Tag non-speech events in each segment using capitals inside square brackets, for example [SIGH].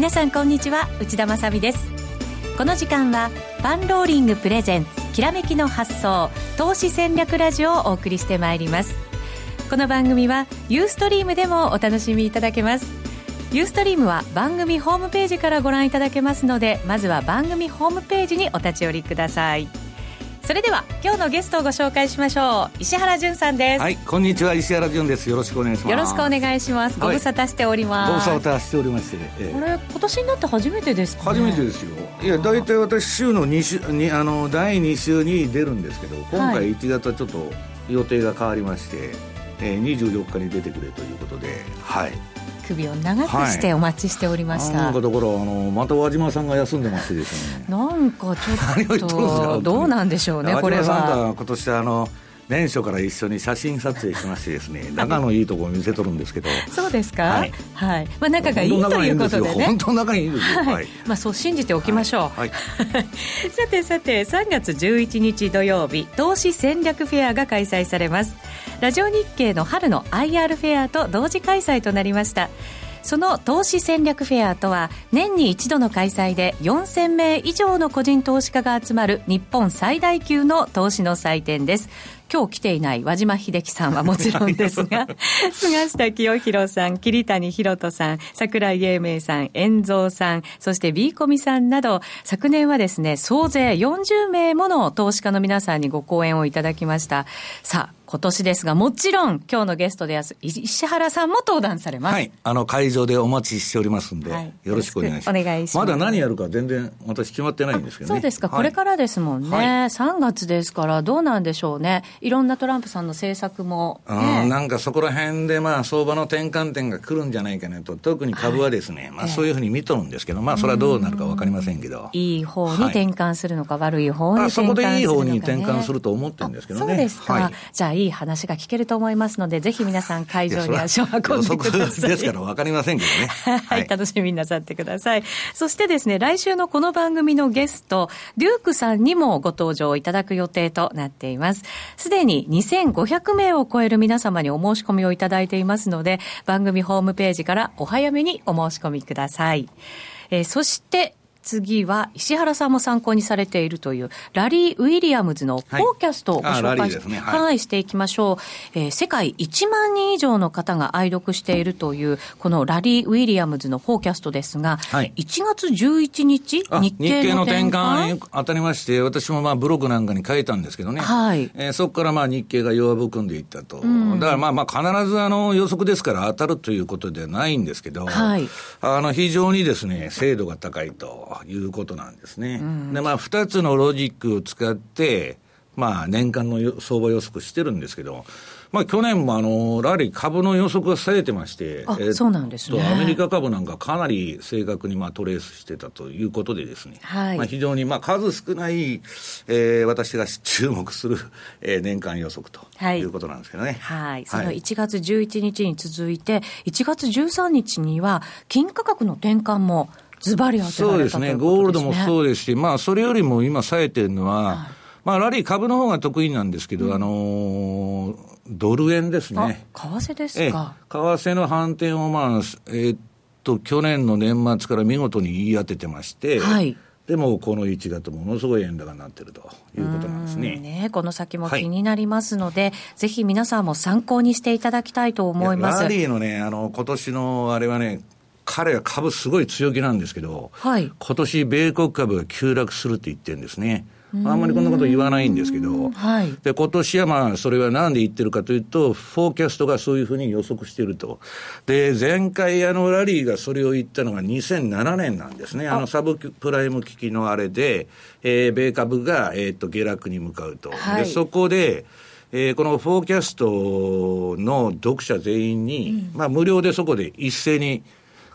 皆さんこんにちは内田まさです。この時間はパンローリングプレゼンツきらめきの発想投資戦略ラジオをお送りしてまいります。この番組はユーストリームでもお楽しみいただけます。ユーストリームは番組ホームページからご覧いただけますのでまずは番組ホームページにお立ち寄りください。それでは今日のゲストをご紹介しましょう。石原潤さんです。はいこんにちは。石原潤です。よろしくお願いします。よろしくお願いします。ご無沙汰しております、ご無沙汰しておりまして、ええ、これ今年になって初めてですか、ね、初めてですよ。いや大体私週の2週にあの第2週に出るんですけど今回1月はちょっと予定が変わりまして、はい、えー、24日に出てくれということではい首を長くしてお待ちしておりました、はい、なんかだからあのまた輪島さんが休んでましてですね。なんかちょっと [LAUGHS] どうなんでしょうねこれは今年あの年初から一緒に写真撮影しましてですね仲のいいところを見せとるんですけど。そうですか？はい、はい、まあ、仲がいいということでね。本当仲いいですよ、はい、まあ、そう信じておきましょう、はい、[LAUGHS] さてさて3月11日土曜日投資戦略フェアが開催されます。ラジオ日経の春の IR フェアと同時開催となりました。その投資戦略フェアとは年に一度の開催で4000名以上の個人投資家が集まる日本最大級の投資の祭典です今日来ていない和島秀樹さんはもちろんですが、[LAUGHS] 菅下清弘さん、桐谷博人さん、桜井英明さん、遠蔵さん、そして B コミさんなど、昨年はですね、総勢40名もの投資家の皆さんにご講演をいただきました。さあ、今年ですが、もちろん今日のゲストでやす石原さんも登壇されます。はい。あの、会場でお待ちしておりますんで、はい、よろしくお願いします。お願いします。まだ何やるか全然私決まってないんですけどね。そうですか、はい、これからですもんね、はい、3月ですからどうなんでしょうね。いろんなトランプさんの政策も、ね、うん、なんかそこら辺でまあ相場の転換点が来るんじゃないかなと、特に株はですね、はい、まあそういうふうに見とるんですけど、まあそれはどうなるか分かりませんけど。いい方に転換するのか、悪い方に転換するのか、ね、そこでいい方に転換すると思ってるんですけどね。そうですか。じゃあいい話が聞けると思いますので、ぜひ皆さん会場に足を運んでください。ですから分かりませんけどね。はい、楽しみになさってください。そしてですね、来週のこの番組のゲスト、デュークさんにもご登場いただく予定となっています。すすでに2500名を超える皆様にお申し込みをいただいていますので、番組ホームページからお早めにお申し込みください。えー、そして、次は石原さんも参考にされているというラリー・ウィリアムズのフォーキャストをご紹介しはいねはい、はい、していきましょう、えー、世界1万人以上の方が愛読しているというこのラリー・ウィリアムズのフォーキャストですが、はい、1月11日日経の転換当たりまして私もまあブログなんかに書いたんですけどね、はい。えー、そこからまあ日経が弱含んでいったと、うん、だからまあまあ必ずあの予測ですから当たるということではないんですけど、はい、あの非常にですね精度が高いと。いうことなんですね。うん、で、まあ、二つのロジックを使って、まあ、年間の相場予測してるんですけど、まあ、去年もあの、ラリー株の予測がされてまして、えそうなんですね。アメリカ株なんかかなり正確にまあトレースしてたということでですね、はい、まあ非常にまあ数少ない、えー、私が注目する、えー、年間予測ということなんですけどね。はい。その1月11日に続いて、1月13日には、金価格の転換も、ズバリ当てそうですね、ゴールドもそうですし、まあ、それよりも今、冴えてるのは、はい、まあ、ラリー株の方が得意なんですけど、うん、あのー、ドル円ですね。為替ですか。為替の反転を、まあ、えー、っと、去年の年末から見事に言い当ててまして、はい。でも、この1月、ものすごい円高になってるということなんですね。ねこの先も気になりますので、はい、ぜひ皆さんも参考にしていただきたいと思います。ラリーのね、あの今年のあれはね、彼は株すごい強気なんですけど、はい、今年米国株が急落するって言ってるんですね。あんまりこんなこと言わないんですけど、はい、で今年はまあ、それはなんで言ってるかというと、フォーキャストがそういうふうに予測していると。で、前回あのラリーがそれを言ったのが2007年なんですね。あのサブプライム危機のあれで、えー、米株が、えー、っと下落に向かうと。はい、で、そこで、えー、このフォーキャストの読者全員に、うん、まあ無料でそこで一斉に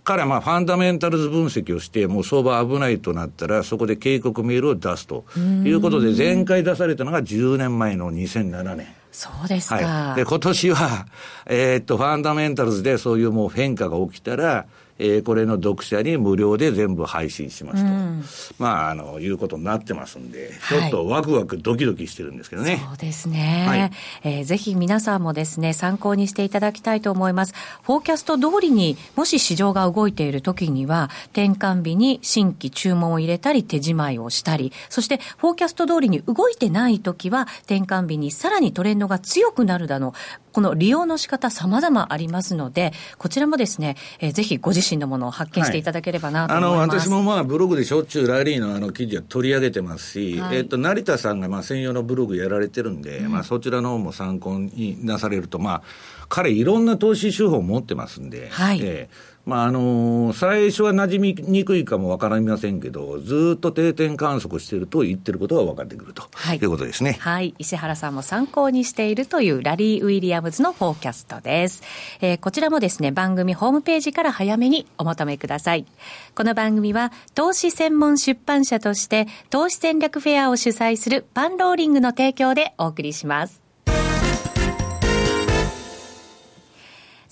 彼はまあファンダメンタルズ分析をして、もう相場危ないとなったら、そこで警告メールを出すということで、前回出されたのが10年前の2007年。そうですか。はい、で、今年は、えー、っと、ファンダメンタルズでそういうもう変化が起きたら、えー、これの読者に無料で全部配信しますと、うん、まあ、あの、いうことになってますんで、ちょっとワクワクドキドキしてるんですけどね。そうですね。はい、えー、ぜひ皆さんもですね、参考にしていただきたいと思います。フォーキャスト通りに、もし市場が動いている時には、転換日に新規注文を入れたり、手仕舞いをしたり、そして、フォーキャスト通りに動いてない時は、転換日にさらにトレンドが強くなるだの、この利用の仕方様々ありますので、こちらもですね、えー、ぜひご自身のものを発見していただければなと思います。はい、あの、私もまあ、ブログでしょっちゅうラリーのあの記事は取り上げてますし、はい、えっ、と、成田さんがまあ専用のブログやられてるんで、うん、まあ、そちらの方も参考になされると、まあ、彼いろんな投資手法を持ってますんで、はい。えーまああのー、最初は馴染みにくいかもわかりませんけど、ずっと定点観測していると言ってることが分かってくると、はい、いうことですね。はい。石原さんも参考にしているというラリー・ウィリアムズのフォーキャストです。えー、こちらもですね、番組ホームページから早めにお求めください。この番組は、投資専門出版社として、投資戦略フェアを主催するパンローリングの提供でお送りします。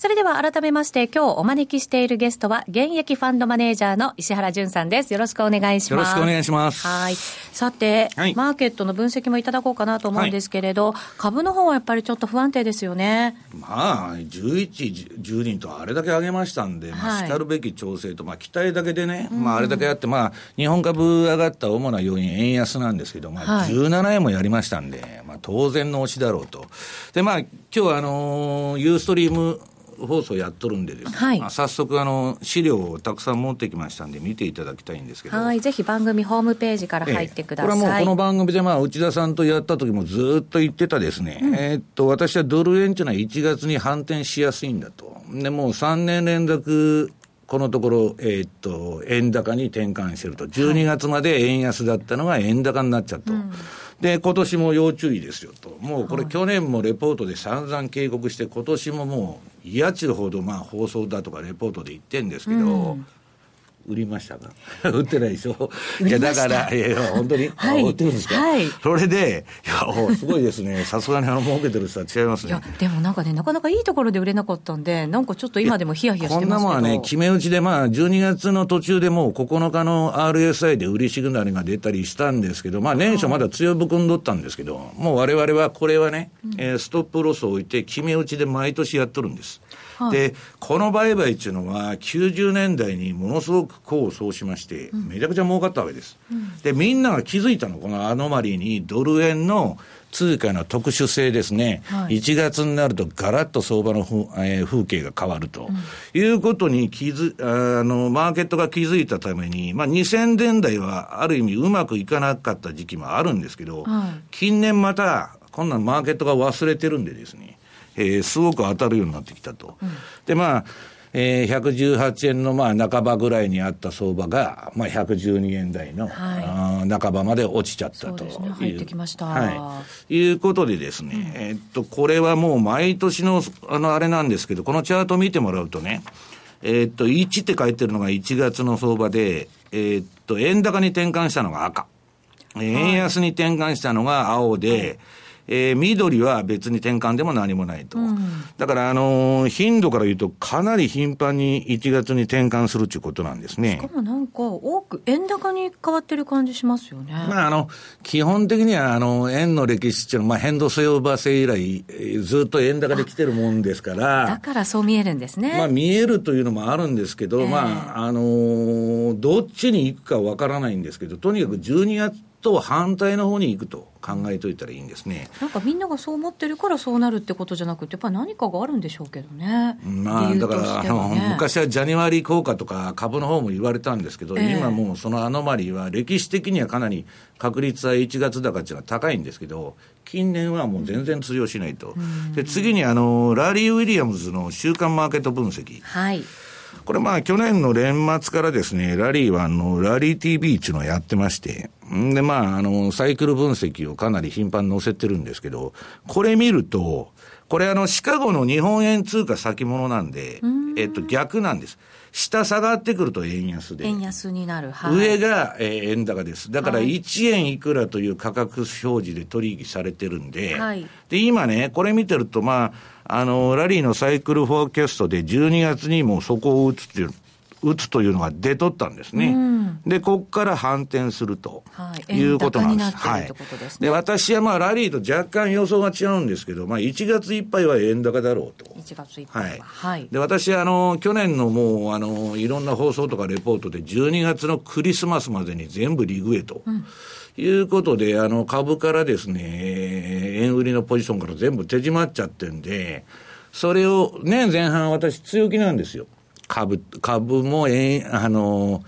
それでは改めまして、今日お招きしているゲストは、現役ファンドマネージャーの石原淳さんです。よろしくお願いします。よろしくお願いします。はい。さて、はい、マーケットの分析もいただこうかなと思うんですけれど、はい、株の方はやっぱりちょっと不安定ですよね。まあ、11、10人とあれだけ上げましたんで、まあ、しかるべき調整と、まあ、期待だけでね、まあ、あれだけあって、まあ、日本株上がった主な要因、円安なんですけど、まあ、17円もやりましたんで、まあ、当然の押しだろうと。で、まあ、今日はあのー、ユーストリーム放送やっとるんでですね、はい。まあ、早速あの資料をたくさん持ってきましたんで見ていただきたいんですけど。はいぜひ番組ホームページから入ってください、ええ、これはもうこの番組でまあ内田さんとやった時もずっと言ってたですね、うん、えー、っと私はドル円というのは1月に反転しやすいんだと。でもう3年連続このところ、えー、っと、円高に転換してると。12月まで円安だったのが円高になっちゃったと。うんで、今年も要注意ですよと。もうこれ去年もレポートで散々警告して、今年ももう嫌ちるほどまあ放送だとかレポートで言ってんですけど、うん売りましたか [LAUGHS] 売ってないでしょ？いや、だから、いやいや、本当に、はい、売ってるんですか？はい。それで、いや、すごいですね。さすがにあの、儲けてる人は違いますね。いや、でもなんかね、なかなかいいところで売れなかったんで、なんかちょっと今でもヒヤヒヤしてますけどこんなもんはね、決め打ちで、まあ、12月の途中でもう9日の RSI で売りシグナルが出たりしたんですけど、まあ、年初まだ強含んどったんですけど、もう我々はこれはね、うん、えー、ストップロスを置いて、決め打ちで毎年やっとるんです。はい、で、この売買っていうのは、90年代にものすごく功を奏しまして、めちゃくちゃ儲かったわけです。うん、で、みんなが気づいたの、このアノマリーにドル円の通貨の特殊性ですね、はい、1月になるとガラッと相場のふ、えー、風景が変わると、うん、いうことに気づあの、マーケットが気づいたために、まあ、2000年代はある意味うまくいかなかった時期もあるんですけど、はい、近年また、こんなマーケットが忘れてるんでですね、えー、すごく当たるようになってきたと。うん、で、まあ、えー、118円のまあ半ばぐらいにあった相場が、まあ、112円台の、はい、半ばまで落ちちゃったという。ね、入ってきました。はい。いうことでですね、うん、えー、っと、これはもう毎年の、あの、あれなんですけど、このチャート見てもらうとね、えー、っと、1って書いてるのが1月の相場で、えー、っと、円高に転換したのが赤。円安に転換したのが青で、はいえー、緑は別に転換でも何もないと。うん、だから、あのー、頻度から言うと、かなり頻繁に1月に転換するということなんですね。しかもなんか、多く円高に変わってる感じしますよね。まあ、あの、基本的には、あの、円の歴史っていうのは、まあ、変動相場制以来、ずっと円高で来てるもんですから。だからそう見えるんですね。まあ、見えるというのもあるんですけど、えー、まあ、あのー、どっちに行くかわからないんですけど、とにかく12月、と反対の方に行くと考えといたらいいんですね。なんかみんながそう思ってるからそうなるってことじゃなくて、やっぱり何かがあるんでしょうけどね。まあ、だから、[LAUGHS] 昔はジャニワリー効果とか株の方も言われたんですけど、えー、今もうそのアノマリーは歴史的にはかなり確率は1月高っていうのは高いんですけど、近年はもう全然通用しないと。で、次にあの、ラリー・ウィリアムズの週間マーケット分析。はい。これまあ去年の年末からですね、ラリーはあの、ラリー TV っていうのをやってまして、でまああの、サイクル分析をかなり頻繁に載せてるんですけど、これ見ると、これあの、シカゴの日本円通貨先物なんで、えっと逆なんです。下下がってくると円安で。円安になる。はい、上が、えー、円高です。だから1円いくらという価格表示で取引されてるんで、はい、で、今ね、これ見てると、まあ、あの、ラリーのサイクルフォーキャストで12月にもそこを打つっていう、打つというのが出とったんですね。うん、で、ここから反転するということなんです。はい。で、私はまあラリーと若干予想が違うんですけど、まあ1月いっぱいは円高だろうと。1月いっぱいは。はい。で、私、あの、去年のもう、あの、いろんな放送とかレポートで12月のクリスマスまでに全部リグへと。うんいうことで、あの、株からですね、円売りのポジションから全部手締まっちゃってんで、それを、ね、前半私強気なんですよ。株、株も円、あの、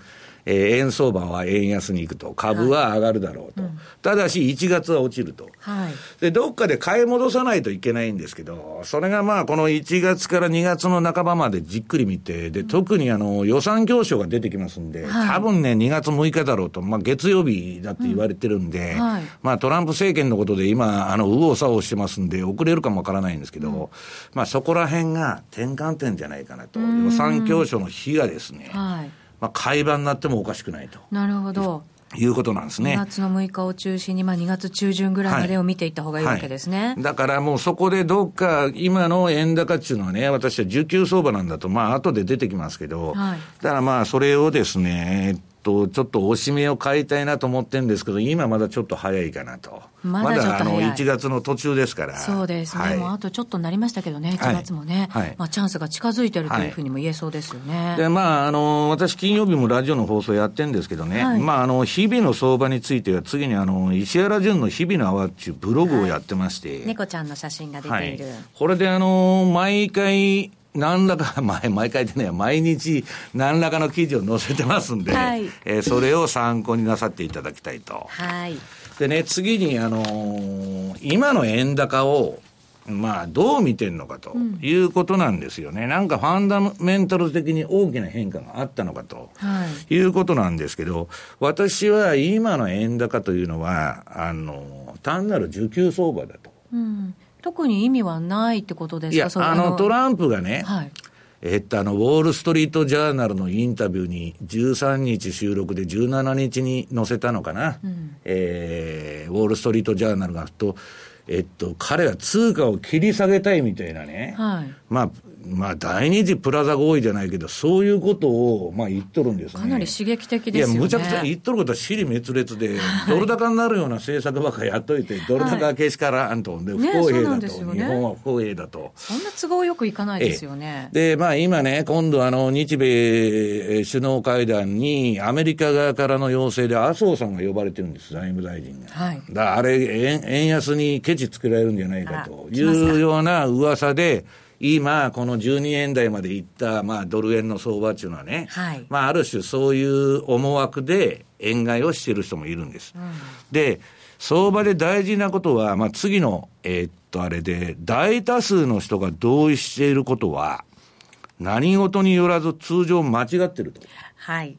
えー、円相場は円安に行くと、株は上がるだろうと、はい。うん、ただし1月は落ちると、はい、で、どっかで買い戻さないといけないんですけど、それがまあ、この1月から2月の半ばまでじっくり見て、で、特にあの予算教書が出てきますんで、はい、多分ね、2月6日だろうと、まあ、月曜日だって言われてるんで、うん。はい、まあ、トランプ政権のことで今、あの、右往左往してますんで、遅れるかもわからないんですけど、うん、まあ、そこら辺が転換点じゃないかなと、予算教書の日がですね、はいまあ、買い場になってもおかしくないと。なるほど。いうことなんですね。2月の6日を中心に、まあ、2月中旬ぐらいまでを見ていった方がいいわけですね。はいはい、だからもうそこでどっか、今の円高っていうのはね、私は需給相場なんだと、まあ後で出てきますけど、はい、だからまあそれをですね、と、ちょっとおしめを買いたいなと思ってるんですけど、今まだちょっと早いかなと。まだまだあの1月の途中ですから。そうですね。はい、もうあとちょっとなりましたけどね、1月もね。はい、まあチャンスが近づいてるというふうにも言えそうですよね。で、まあ、あの、私金曜日もラジオの放送やってるんですけどね、まあ、あの、日々の相場については次にあの、石原淳の日々の泡っていうブログをやってまして。猫ちゃんの写真が出ている。これであの、毎回、何らか、毎毎回でね、毎日何らかの記事を載せてますんで、はい、えー、それを参考になさっていただきたいと。はい。でね、次に、あのー、今の円高を、まあ、どう見てるのかということなんですよね、うん、なんかファンダメンタル的に大きな変化があったのかと、はい、いうことなんですけど、私は今の円高というのは、あの、単なる需給相場だと。うん特に意味はないってことですか？いや、あの、トランプがね、はい、えっと、あの、ウォール・ストリート・ジャーナルのインタビューに、13日収録で17日に載せたのかな、うん、えー、ウォール・ストリート・ジャーナルがと、えっと、彼は通貨を切り下げたいみたいなね、はい、まあ、まあ、第二次プラザ合意じゃないけど、そういうことを、まあ、言っとるんですね。かなり刺激的ですよね。いや、むちゃくちゃ言っとることは尻滅裂で、はい、ドル高になるような政策ばっかりやっといて、ドル高はけしからんと、で、不公平だと、ね日本は不公平だと。そんな都合よくいかないですよね。で、まあ、今ね、今度、あの、日米首脳会談に、アメリカ側からの要請で、麻生さんが呼ばれてるんです、財務大臣が。はい。だあれ円、円安にケチつけられるんじゃないかというような噂で、今、この12円台までいった、まあ、ドル円の相場っていうのはね、はい、まあ、ある種そういう思惑で円買いをしている人もいるんです。うん、で、相場で大事なことは、まあ、次の、えー、っと、あれで、大多数の人が同意していることは、何事によらず通常間違ってると。はい。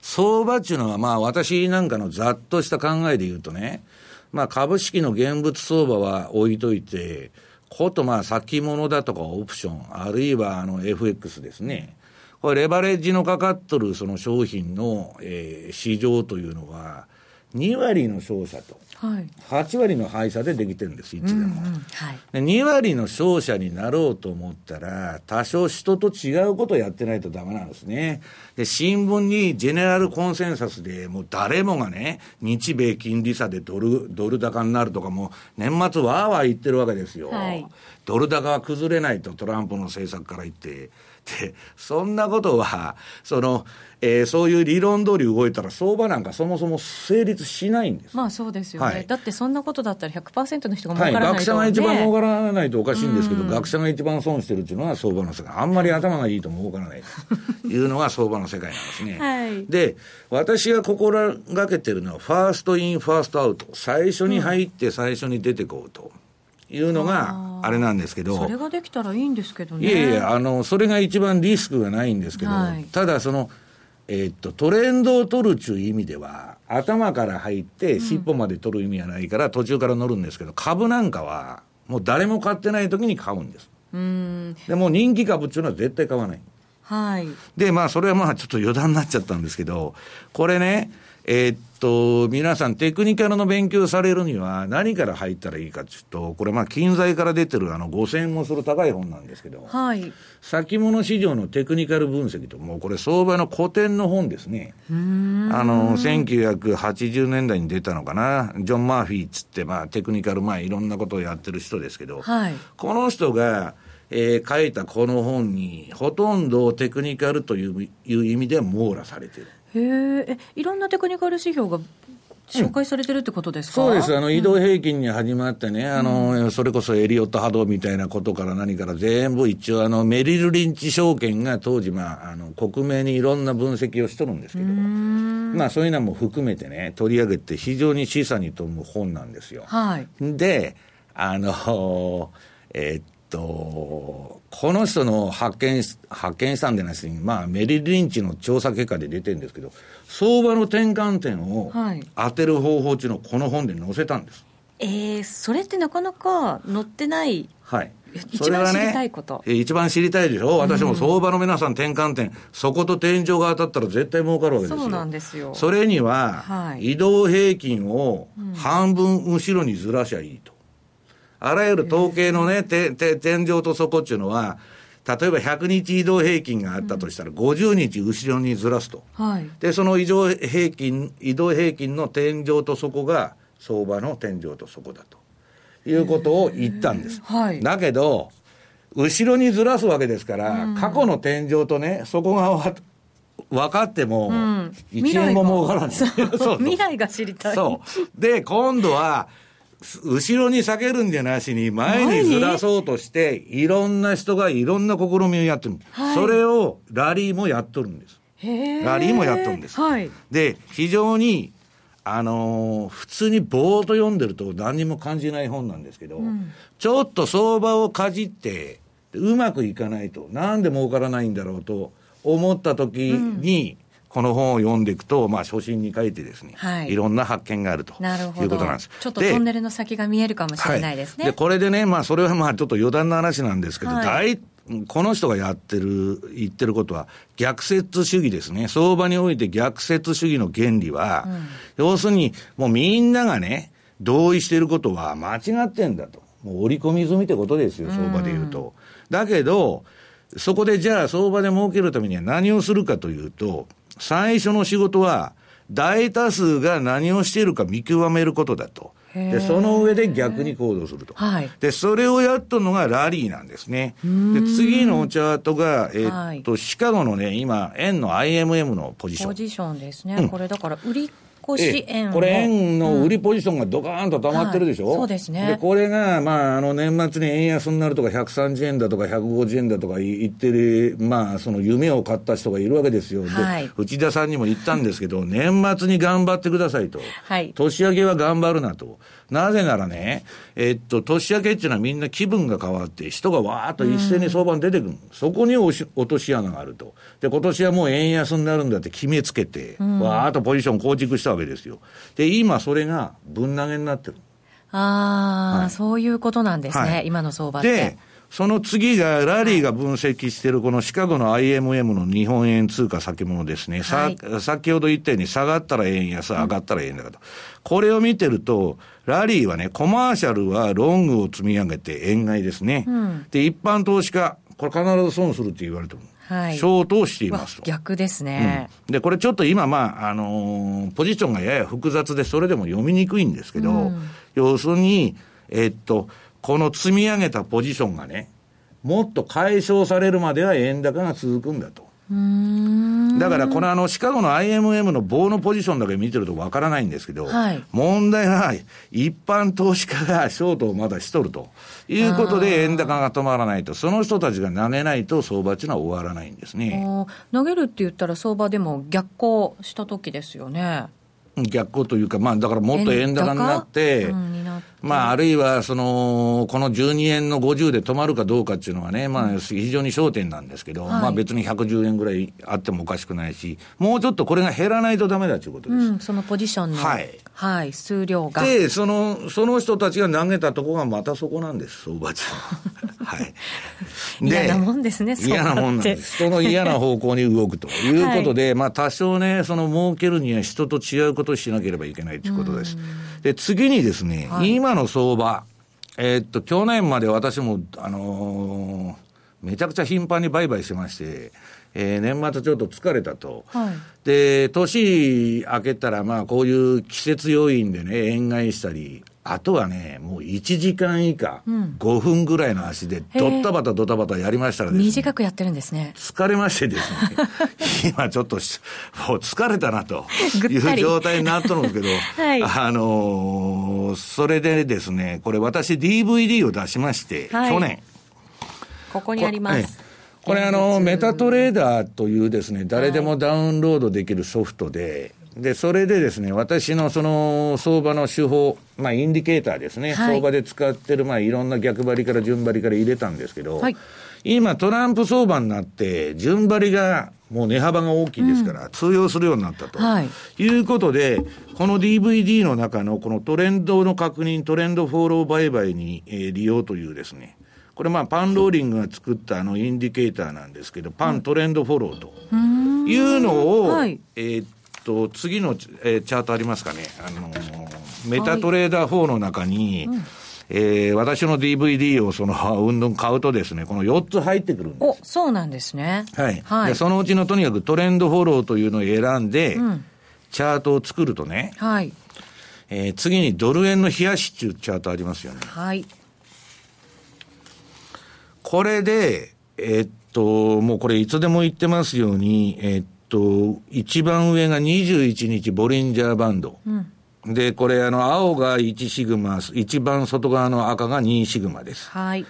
相場っていうのは、まあ、私なんかのざっとした考えで言うとね、まあ、株式の現物相場は置いといて、ことまあ先物だとかオプション、あるいはあの FX ですね。これレバレッジのかかっとるその商品の、えー、市場というのは、2割の商社と、はい、8割の配車でできてるんです、いつでも、うんうんはい、2割の商社になろうと思ったら、多少人と違うことをやってないとだめなんですね。で、新聞にジェネラルコンセンサスで、もう誰もがね、日米金利差でドル、ドル高になるとかも、年末わーわー言ってるわけですよ。はい、ドル高は崩れないと、トランプの政策から言って。で、そんなことは、その、えー、そういう理論通り動いたら、相場なんかそもそも成立しないんです。まあそうですよね。はい、だってそんなことだったら100%の人が儲からないと、ね、はい、学者が一番儲からないとおかしいんですけど、学者が一番損してるっていうのは相場の世界。あんまり頭がいいと儲からないというのが相場の世界なんですね。はい、で、私が心がけてるのは、 first in, first out。最初に入って最初に出てこうと。いうのがあれなんですけど、それができたらいいんですけどね。いやいや、あのそれが一番リスクがないんですけど、はい、ただその、えー、っと、トレンドを取るという意味では、頭から入って尻尾まで取る意味はないから、途中から乗るんですけど、株なんかは、もう誰も買ってない時に買うんです。うんでも人気株っていうのは絶対買わない。はい。で、まあ、それはまあ、ちょっと余談になっちゃったんですけど、これね、えー、っと、皆さんテクニカルの勉強されるには何から入ったらいいかというと、これまあ、金材から出てるあの5000円もする高い本なんですけど、はい。先物市場のテクニカル分析と、もうこれ相場の古典の本ですね。あの、1980年代に出たのかな、ジョン・マーフィーっつって、まあ、テクニカル、まあ、いろんなことをやってる人ですけど、はい。この人が、えー、書いたこの本に、ほとんどテクニカルといういう意味で網羅されてる。へえ、いろんなテクニカル指標が紹介されてるってことですか、うん、そうです。あの、移動平均に始まってね、うん、あの、それこそエリオット波動みたいなことから何から全部一応あの、メリルリンチ証券が当時、まあ、あの、克明にいろんな分析をしとるんですけど、まあ、そういうのも含めてね、取り上げて非常に示唆に富む本なんですよ。はい。で、あの、えー、っと、この人の発見、発見したんでないですまあ、メリル・リンチの調査結果で出てるんですけど、相場の転換点を当てる方法っていうのをこの本で載せたんです。はい、えー、それってなかなか載ってない。はい。一番知りたいこと。ね、一番知りたいでしょ？私も相場の皆さん転換点、そこと天井が当たったら絶対儲かるわけですよ。そうなんですよ。それには、はい、移動平均を半分後ろにずらしゃいいと。あらゆる統計のね、てて天井と底っていうのは、例えば100日移動平均があったとしたら、50日後ろにずらすと。はい、で、その移動平均、移動平均の天井と底が相場の天井と底だということを言ったんです。はい、だけど、後ろにずらすわけですから、うん、過去の天井とね、底が分かっても、1円も儲からない。[LAUGHS] 未来が知りたい。そう。で、今度は、後ろに避けるんじゃなしに、前にずらそうとして、いろんな人がいろんな試みをやってる、はい、それをラリーもやっとるんです。ラリーもやっとるんです。はい、で、非常に、あのー、普通にぼーっと読んでると何にも感じない本なんですけど、うん、ちょっと相場をかじって、うまくいかないと、なんで儲からないんだろうと思った時に、うんこの本を読んでいくと、まあ、初心に書いてですね、はい、いろんな発見があるということなんです。ちょっとトンネルの先が見えるかもしれないですね。はい、で、これでね、まあ、それはまあ、ちょっと余談の話なんですけど、はい、大、この人がやってる、言ってることは、逆説主義ですね。相場において逆説主義の原理は、うん、要するに、もうみんながね、同意していることは間違ってんだと。もう織り込み済みってことですよ、相場で言うと。うん、だけど、そこでじゃあ相場で儲けるためには何をするかというと、最初の仕事は、大多数が何をしているか見極めることだと。で、その上で逆に行動すると。はい、で、それをやったのがラリーなんですね。で、次のチャートが、えー、っと、はい、シカゴのね、今、円の IMM のポジション。ポジションですね。うん、これだから、売り越円これ円の売りポジションがドカーンと溜まってるでしょ、うんはい、そうですね。で、これが、まあ、あの、年末に円安になるとか、130円だとか、150円だとか言ってる、まあ、その夢を買った人がいるわけですよ。はい、で、内田さんにも言ったんですけど、[LAUGHS] 年末に頑張ってくださいと。はい。年明けは頑張るなと。なぜならね、えっと、年明けっていうのはみんな気分が変わって、人がわーっと一斉に相場に出てくる。うん、そこに落とし穴があると。で、今年はもう円安になるんだって決めつけて、うん、わーっとポジション構築したわけですよ。で、今それがぶん投げになってる。ああ、はい、そういうことなんですね、はい、今の相場って。で、その次が、ラリーが分析しているこのシカゴの IMM の日本円通貨先物ですね。はい、さ先ほど言ったように下がったら円安、上がったら円高と。これを見てると、ラリーはね、コマーシャルはロングを積み上げて円買いですね。うん、で、一般投資家、これ必ず損するって言われてる。はい、ショートをしていますと。逆ですね、うん、で、これちょっと今、まあ、あのー、ポジションがやや複雑で、それでも読みにくいんですけど、うん、要するに、えー、っと、この積み上げたポジションがね、もっと解消されるまでは円高が続くんだと。だから、このあの、シカゴの IMM の棒のポジションだけ見てるとわからないんですけど、はい、問題は、一般投資家がショートをまだしとると。いうことで、円高が止まらないと、その人たちが投げないと、相場っていうのは終わらないんですね。投げるって言ったら、相場でも逆行した時ですよね。逆行というか、まあ、だからもっと円高になって、まあ、あるいは、その、この12円の50で止まるかどうかっていうのはね、まあ、非常に焦点なんですけど、はい、まあ、別に110円ぐらいあってもおかしくないし、もうちょっとこれが減らないとだめだということです。うん、そのポジションの。はい。はい、数量が。で、その、その人たちが投げたとこがまたそこなんです、相場値はい。嫌なもんですね、嫌なもんなんです。その嫌な方向に動くということで、[LAUGHS] はい、まあ多少ね、その儲けるには人と違うことをしなければいけないということです。で、次にですね、はい、今の相場、えー、っと、去年まで私も、あのー、めちゃくちゃ頻繁に売買してまして、えー、年末ちょっと疲れたと。はい、で、年明けたら、まあ、こういう季節要因でね、円買いしたり、あとはね、もう1時間以下、うん、5分ぐらいの足で、ドッタバタドタバタやりましたらですね。短くやってるんですね。疲れましてですね、[LAUGHS] 今ちょっと、もう疲れたなという状態になっとるんですけど、[LAUGHS] はい、あのー、それでですね、これ私 DVD を出しまして、はい、去年。ここにあります。これあの、メタトレーダーというですね、誰でもダウンロードできるソフトで、で、それでですね、私のその相場の手法、まあ、インディケーターですね、はい、相場で使ってる、まあ、いろんな逆張りから順張りから入れたんですけど、はい、今、トランプ相場になって、順張りがもう値幅が大きいですから、通用するようになったと、はい、いうことで、この DVD の中のこのトレンドの確認、トレンドフォロー売買に、えー、利用というですね、これまあパンローリングが作ったあのインディケーターなんですけど、パントレンドフォローというのを、はい、えー、っと、次の、えー、チャートありますかね。あのメタトレーダー4の中に、はいえー、私の DVD をその、うんどん買うとですね、この4つ入ってくるんです。お、そうなんですね。はい。はい、でそのうちのとにかくトレンドフォローというのを選んで、うん、チャートを作るとね、はい。えー、次にドル円の冷やしっていうチャートありますよね。はい。これで、えっと、もうこれいつでも言ってますように、えっと、一番上が21日ボリンジャーバンド。うん、で、これあの、青が1シグマ、一番外側の赤が2シグマです。はい。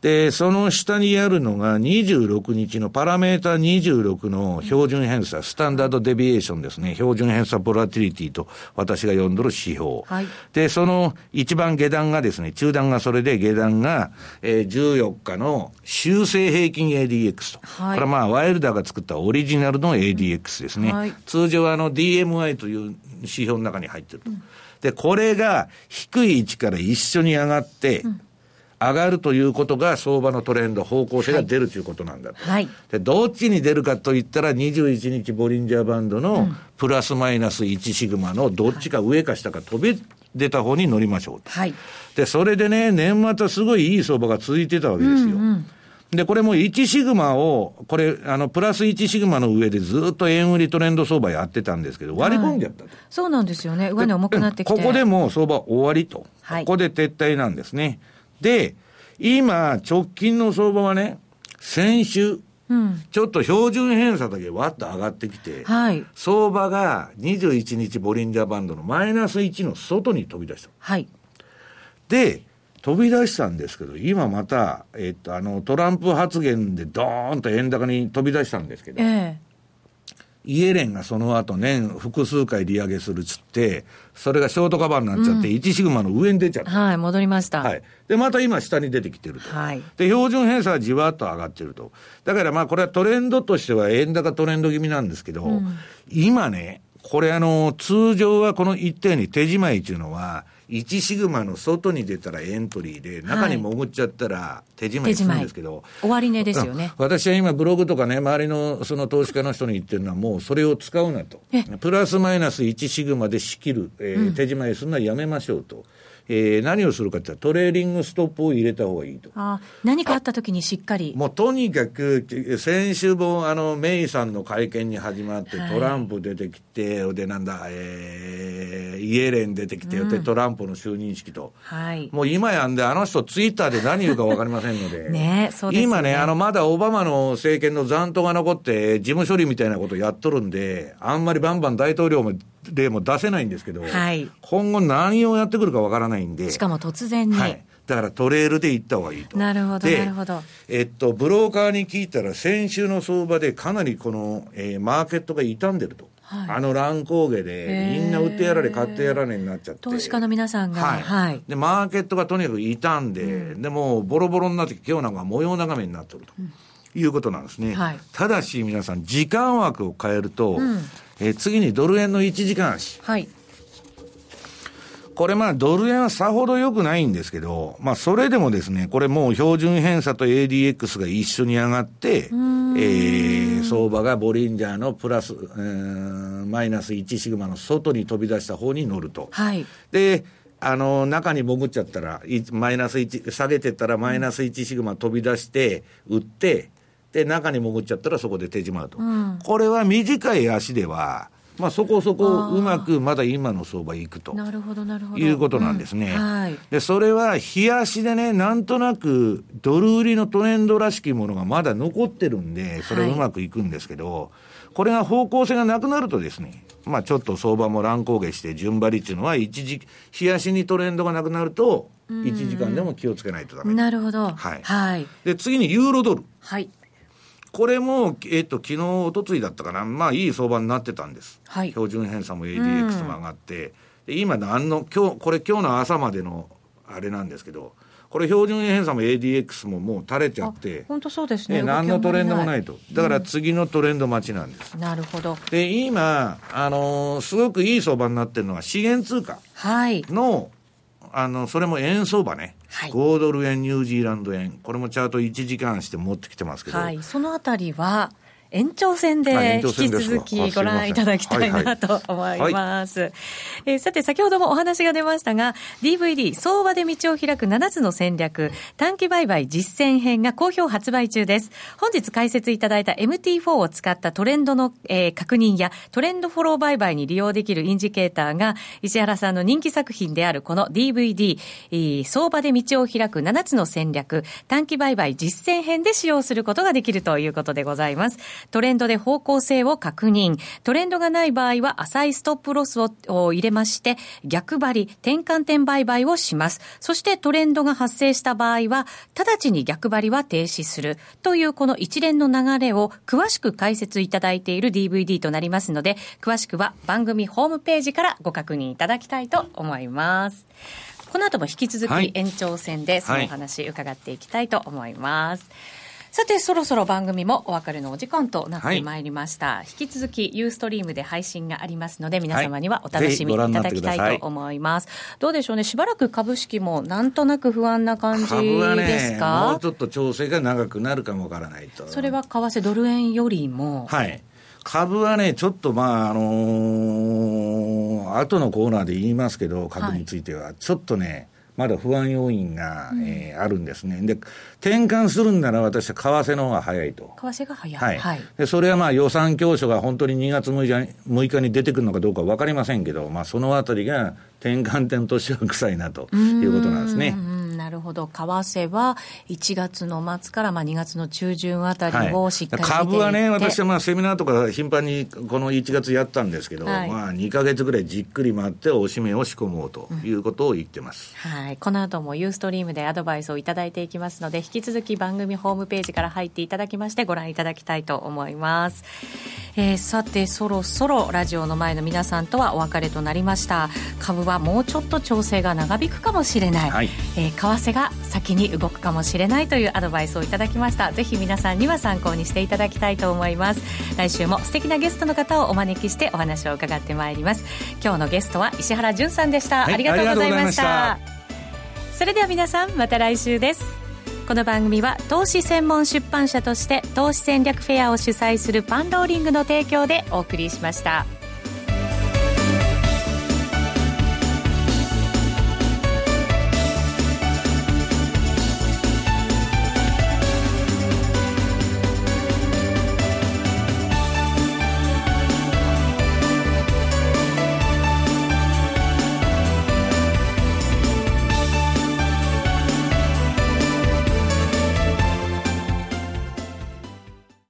で、その下にあるのが26日のパラメータ26の標準偏差、スタンダードデビエーションですね。標準偏差ボラティリティと私が呼んどる指標。はい、で、その一番下段がですね、中段がそれで下段が、えー、14日の修正平均 ADX と。はい、これはまあ、ワイルダーが作ったオリジナルの ADX ですね。はい、通常はあの DMI という指標の中に入ってると。で、これが低い位置から一緒に上がって、うん上がるということが相場のトレンド、方向性が出るということなんだと。はい、で、どっちに出るかといったら、21日ボリンジャーバンドのプラスマイナス1シグマのどっちか上か下か飛び出た方に乗りましょうと。はい、で、それでね、年末はすごいいい相場が続いてたわけですよ。うんうんで、これも1シグマを、これ、あの、プラス1シグマの上でずっと円売りトレンド相場やってたんですけど、割り込んじゃったと、はい、そうなんですよね。上値重くなってきて。ここでも相場終わりと。はい、ここで撤退なんですね。で、今、直近の相場はね、先週、うん、ちょっと標準偏差だけわっと上がってきて、はい、相場が21日ボリンジャーバンドのマイナス1の外に飛び出した。はい、で、飛び出したんですけど、今また、えっと、あの、トランプ発言でドーンと円高に飛び出したんですけど、えイエレンがその後年複数回利上げするっつって、それがショートカバーになっちゃって、1シグマの上に出ちゃった。はい、戻りました。はい。で、また今下に出てきてると。はい。で、標準偏差はじわっと上がってると。だからまあこれはトレンドとしては円高トレンド気味なんですけど、うん、今ね、これあの、通常はこの一定に手仕舞いっていうのは、1シグマの外に出たらエントリーで、中に潜っちゃったら手締まいするんですけど、はい、終値ですよね。私は今ブログとかね、周りのその投資家の人に言ってるのはもうそれを使うなと。プラスマイナス1シグマで仕切る、えー、手締まいするのはやめましょうと。えー、何をするかってトレーリングストップを入れた方がいいと。あ何かあった時にしっかり。もうとにかく、先週もあの、メイさんの会見に始まって、トランプ出てきて、で、なんだ、えー、イエレン出てきて、うん、で、トランプの就任式と。はい。もう今やんで、あの人ツイッターで何言うか分かりませんので。[LAUGHS] ねそうですね。今ね、あの、まだオバマの政権の残党が残って、事務処理みたいなことやっとるんで、あんまりバンバン大統領も例も出せないんですけど、はい、今後何をやってくるかわからないんで。しかも突然に。はい。だからトレールで行った方がいいと。なるほど、なるほど。えっと、ブローカーに聞いたら、先週の相場でかなりこの、えー、マーケットが傷んでると。はい、あの乱高下で、みんな売ってやられ、買ってやられになっちゃって。投資家の皆さんが。はい。はい、で、マーケットがとにかく傷んで、うん、でも、ボロボロになって、今日なんか模様眺めになってると。うんいうことなんですね。はい、ただし皆さん、時間枠を変えると、うん、え次にドル円の1時間足。はい。これまあドル円はさほど良くないんですけど、まあそれでもですね、これもう標準偏差と ADX が一緒に上がって、えー、相場がボリンジャーのプラス、えー、マイナス1シグマの外に飛び出した方に乗ると。はい。で、あの、中に潜っちゃったら、マイナス1、下げてったらマイナス1シグマ飛び出して、売って、で、中に潜っちゃったらそこで手締まうと。うん、これは短い足では、まあ、そこそこうまくまだ今の相場いくと。なるほどなるほど。いうことなんですね、うん。はい、でそれは冷やしでね、なんとなくドル売りのトレンドらしきものがまだ残ってるんで、それうまくいくんですけど、はい、これが方向性がなくなるとですね、まあ、ちょっと相場も乱高下して順張りっていうのは一時、冷やしにトレンドがなくなると、1時間でも気をつけないとダメ。なるほど。はい。はい、で、次にユーロドル。はい。これも、えっ、と、昨日、おとついだったかな、まあ、いい相場になってたんです。はい。標準偏差も ADX も上がって、で今、何の、今日、これ今日の朝までの、あれなんですけど、これ標準偏差も ADX ももう垂れちゃって、本当そうですね。ね何のトレンドもないと。だから次のトレンド待ちなんです。うん、なるほど。で、今、あのー、すごくいい相場になってるのは資源通貨の、はいあの、それも円相場ね。はい、5ドル円、ニュージーランド円。これもチャート1時間して持ってきてますけど。はい。そのあたりは、延長戦で引き続きご覧いただきたいなと思います。えさて、先ほどもお話が出ましたが、DVD 相場で道を開く7つの戦略短期売買実践編が好評発売中です。本日解説いただいた MT4 を使ったトレンドの、えー、確認やトレンドフォロー売買に利用できるインジケーターが石原さんの人気作品であるこの DVD、えー、相場で道を開く7つの戦略短期売買実践編で使用することができるということでございます。トレンドで方向性を確認。トレンドがない場合は浅いストップロスを入れまして、逆張り、転換点売買をします。そしてトレンドが発生した場合は、直ちに逆張りは停止する。というこの一連の流れを詳しく解説いただいている DVD となりますので、詳しくは番組ホームページからご確認いただきたいと思います。この後も引き続き延長戦でそのお話伺っていきたいと思います。はいさて、そろそろ番組もお別れのお時間となってまいりました。はい、引き続き、ユーストリームで配信がありますので、皆様にはお楽しみいただきたいと思います。はい、どうでしょうね、しばらく株式もなんとなく不安な感じですか、ね、もうちょっと調整が長くなるかもわからないと。それは為替ドル円よりも。はい。株はね、ちょっとまあ、あのー、後のコーナーで言いますけど、株については、はい、ちょっとね、まだ不安要因が、うん、えー、あるんですね。で、転換するんなら私は為替の方が早いと。為替が早い。はい。はい、でそれはまあ予算教書が本当に2月6日 ,6 日に出てくるのかどうか分かりませんけど、まあそのあたりが転換点としては臭いなということなんですね。なるほど。為替は1月の末からまあ2月の中旬あたりをしっかり見ていて、はい、株はね、私はまあセミナーとか頻繁にこの1月やったんですけど、はい、まあ2か月ぐらいじっくり待っておしめを仕込もうということを言ってます。うん、はい。この後もユーストリームでアドバイスをいただいていきますので、引き続き番組ホームページから入っていただきましてご覧いただきたいと思います。えー、さて、そろそろラジオの前の皆さんとはお別れとなりました。株はもうちょっと調整が長引くかもしれない。はい、えー、為替が先に動くかもしれないというアドバイスをいただきました。ぜひ皆さんには参考にしていただきたいと思います。来週も素敵なゲストの方をお招きしてお話を伺ってまいります。今日のゲストは石原潤さんでした、はい、ありがとうございました。それでは皆さんまた来週です。この番組は投資専門出版社として投資戦略フェアを主催するパンローリングの提供でお送りしました。